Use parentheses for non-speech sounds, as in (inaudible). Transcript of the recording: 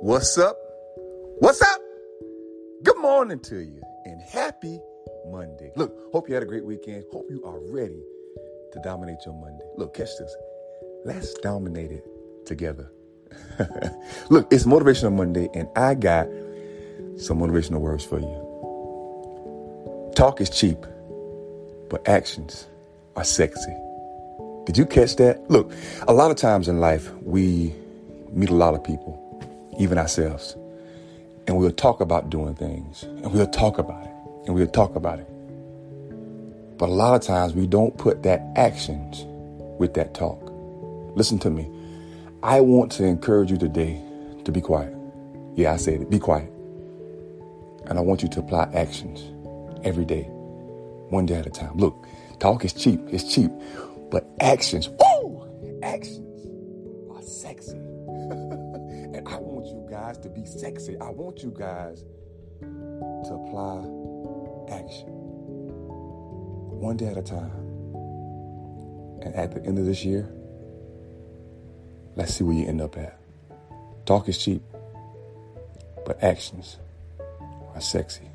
What's up? What's up? Good morning to you and happy Monday. Look, hope you had a great weekend. Hope you are ready to dominate your Monday. Look, catch this. Let's dominate it together. (laughs) Look, it's Motivational Monday, and I got some motivational words for you. Talk is cheap, but actions are sexy. Did you catch that? Look, a lot of times in life, we meet a lot of people, even ourselves, and we'll talk about doing things, and we'll talk about it, and we'll talk about it. But a lot of times, we don't put that actions with that talk. Listen to me. I want to encourage you today to be quiet. Yeah, I said it. Be quiet. And I want you to apply actions every day, one day at a time. Look, talk is cheap. It's cheap. But actions, woo! Actions are sexy. (laughs) guys to be sexy. I want you guys to apply action one day at a time. And at the end of this year, let's see where you end up at. Talk is cheap, but actions are sexy.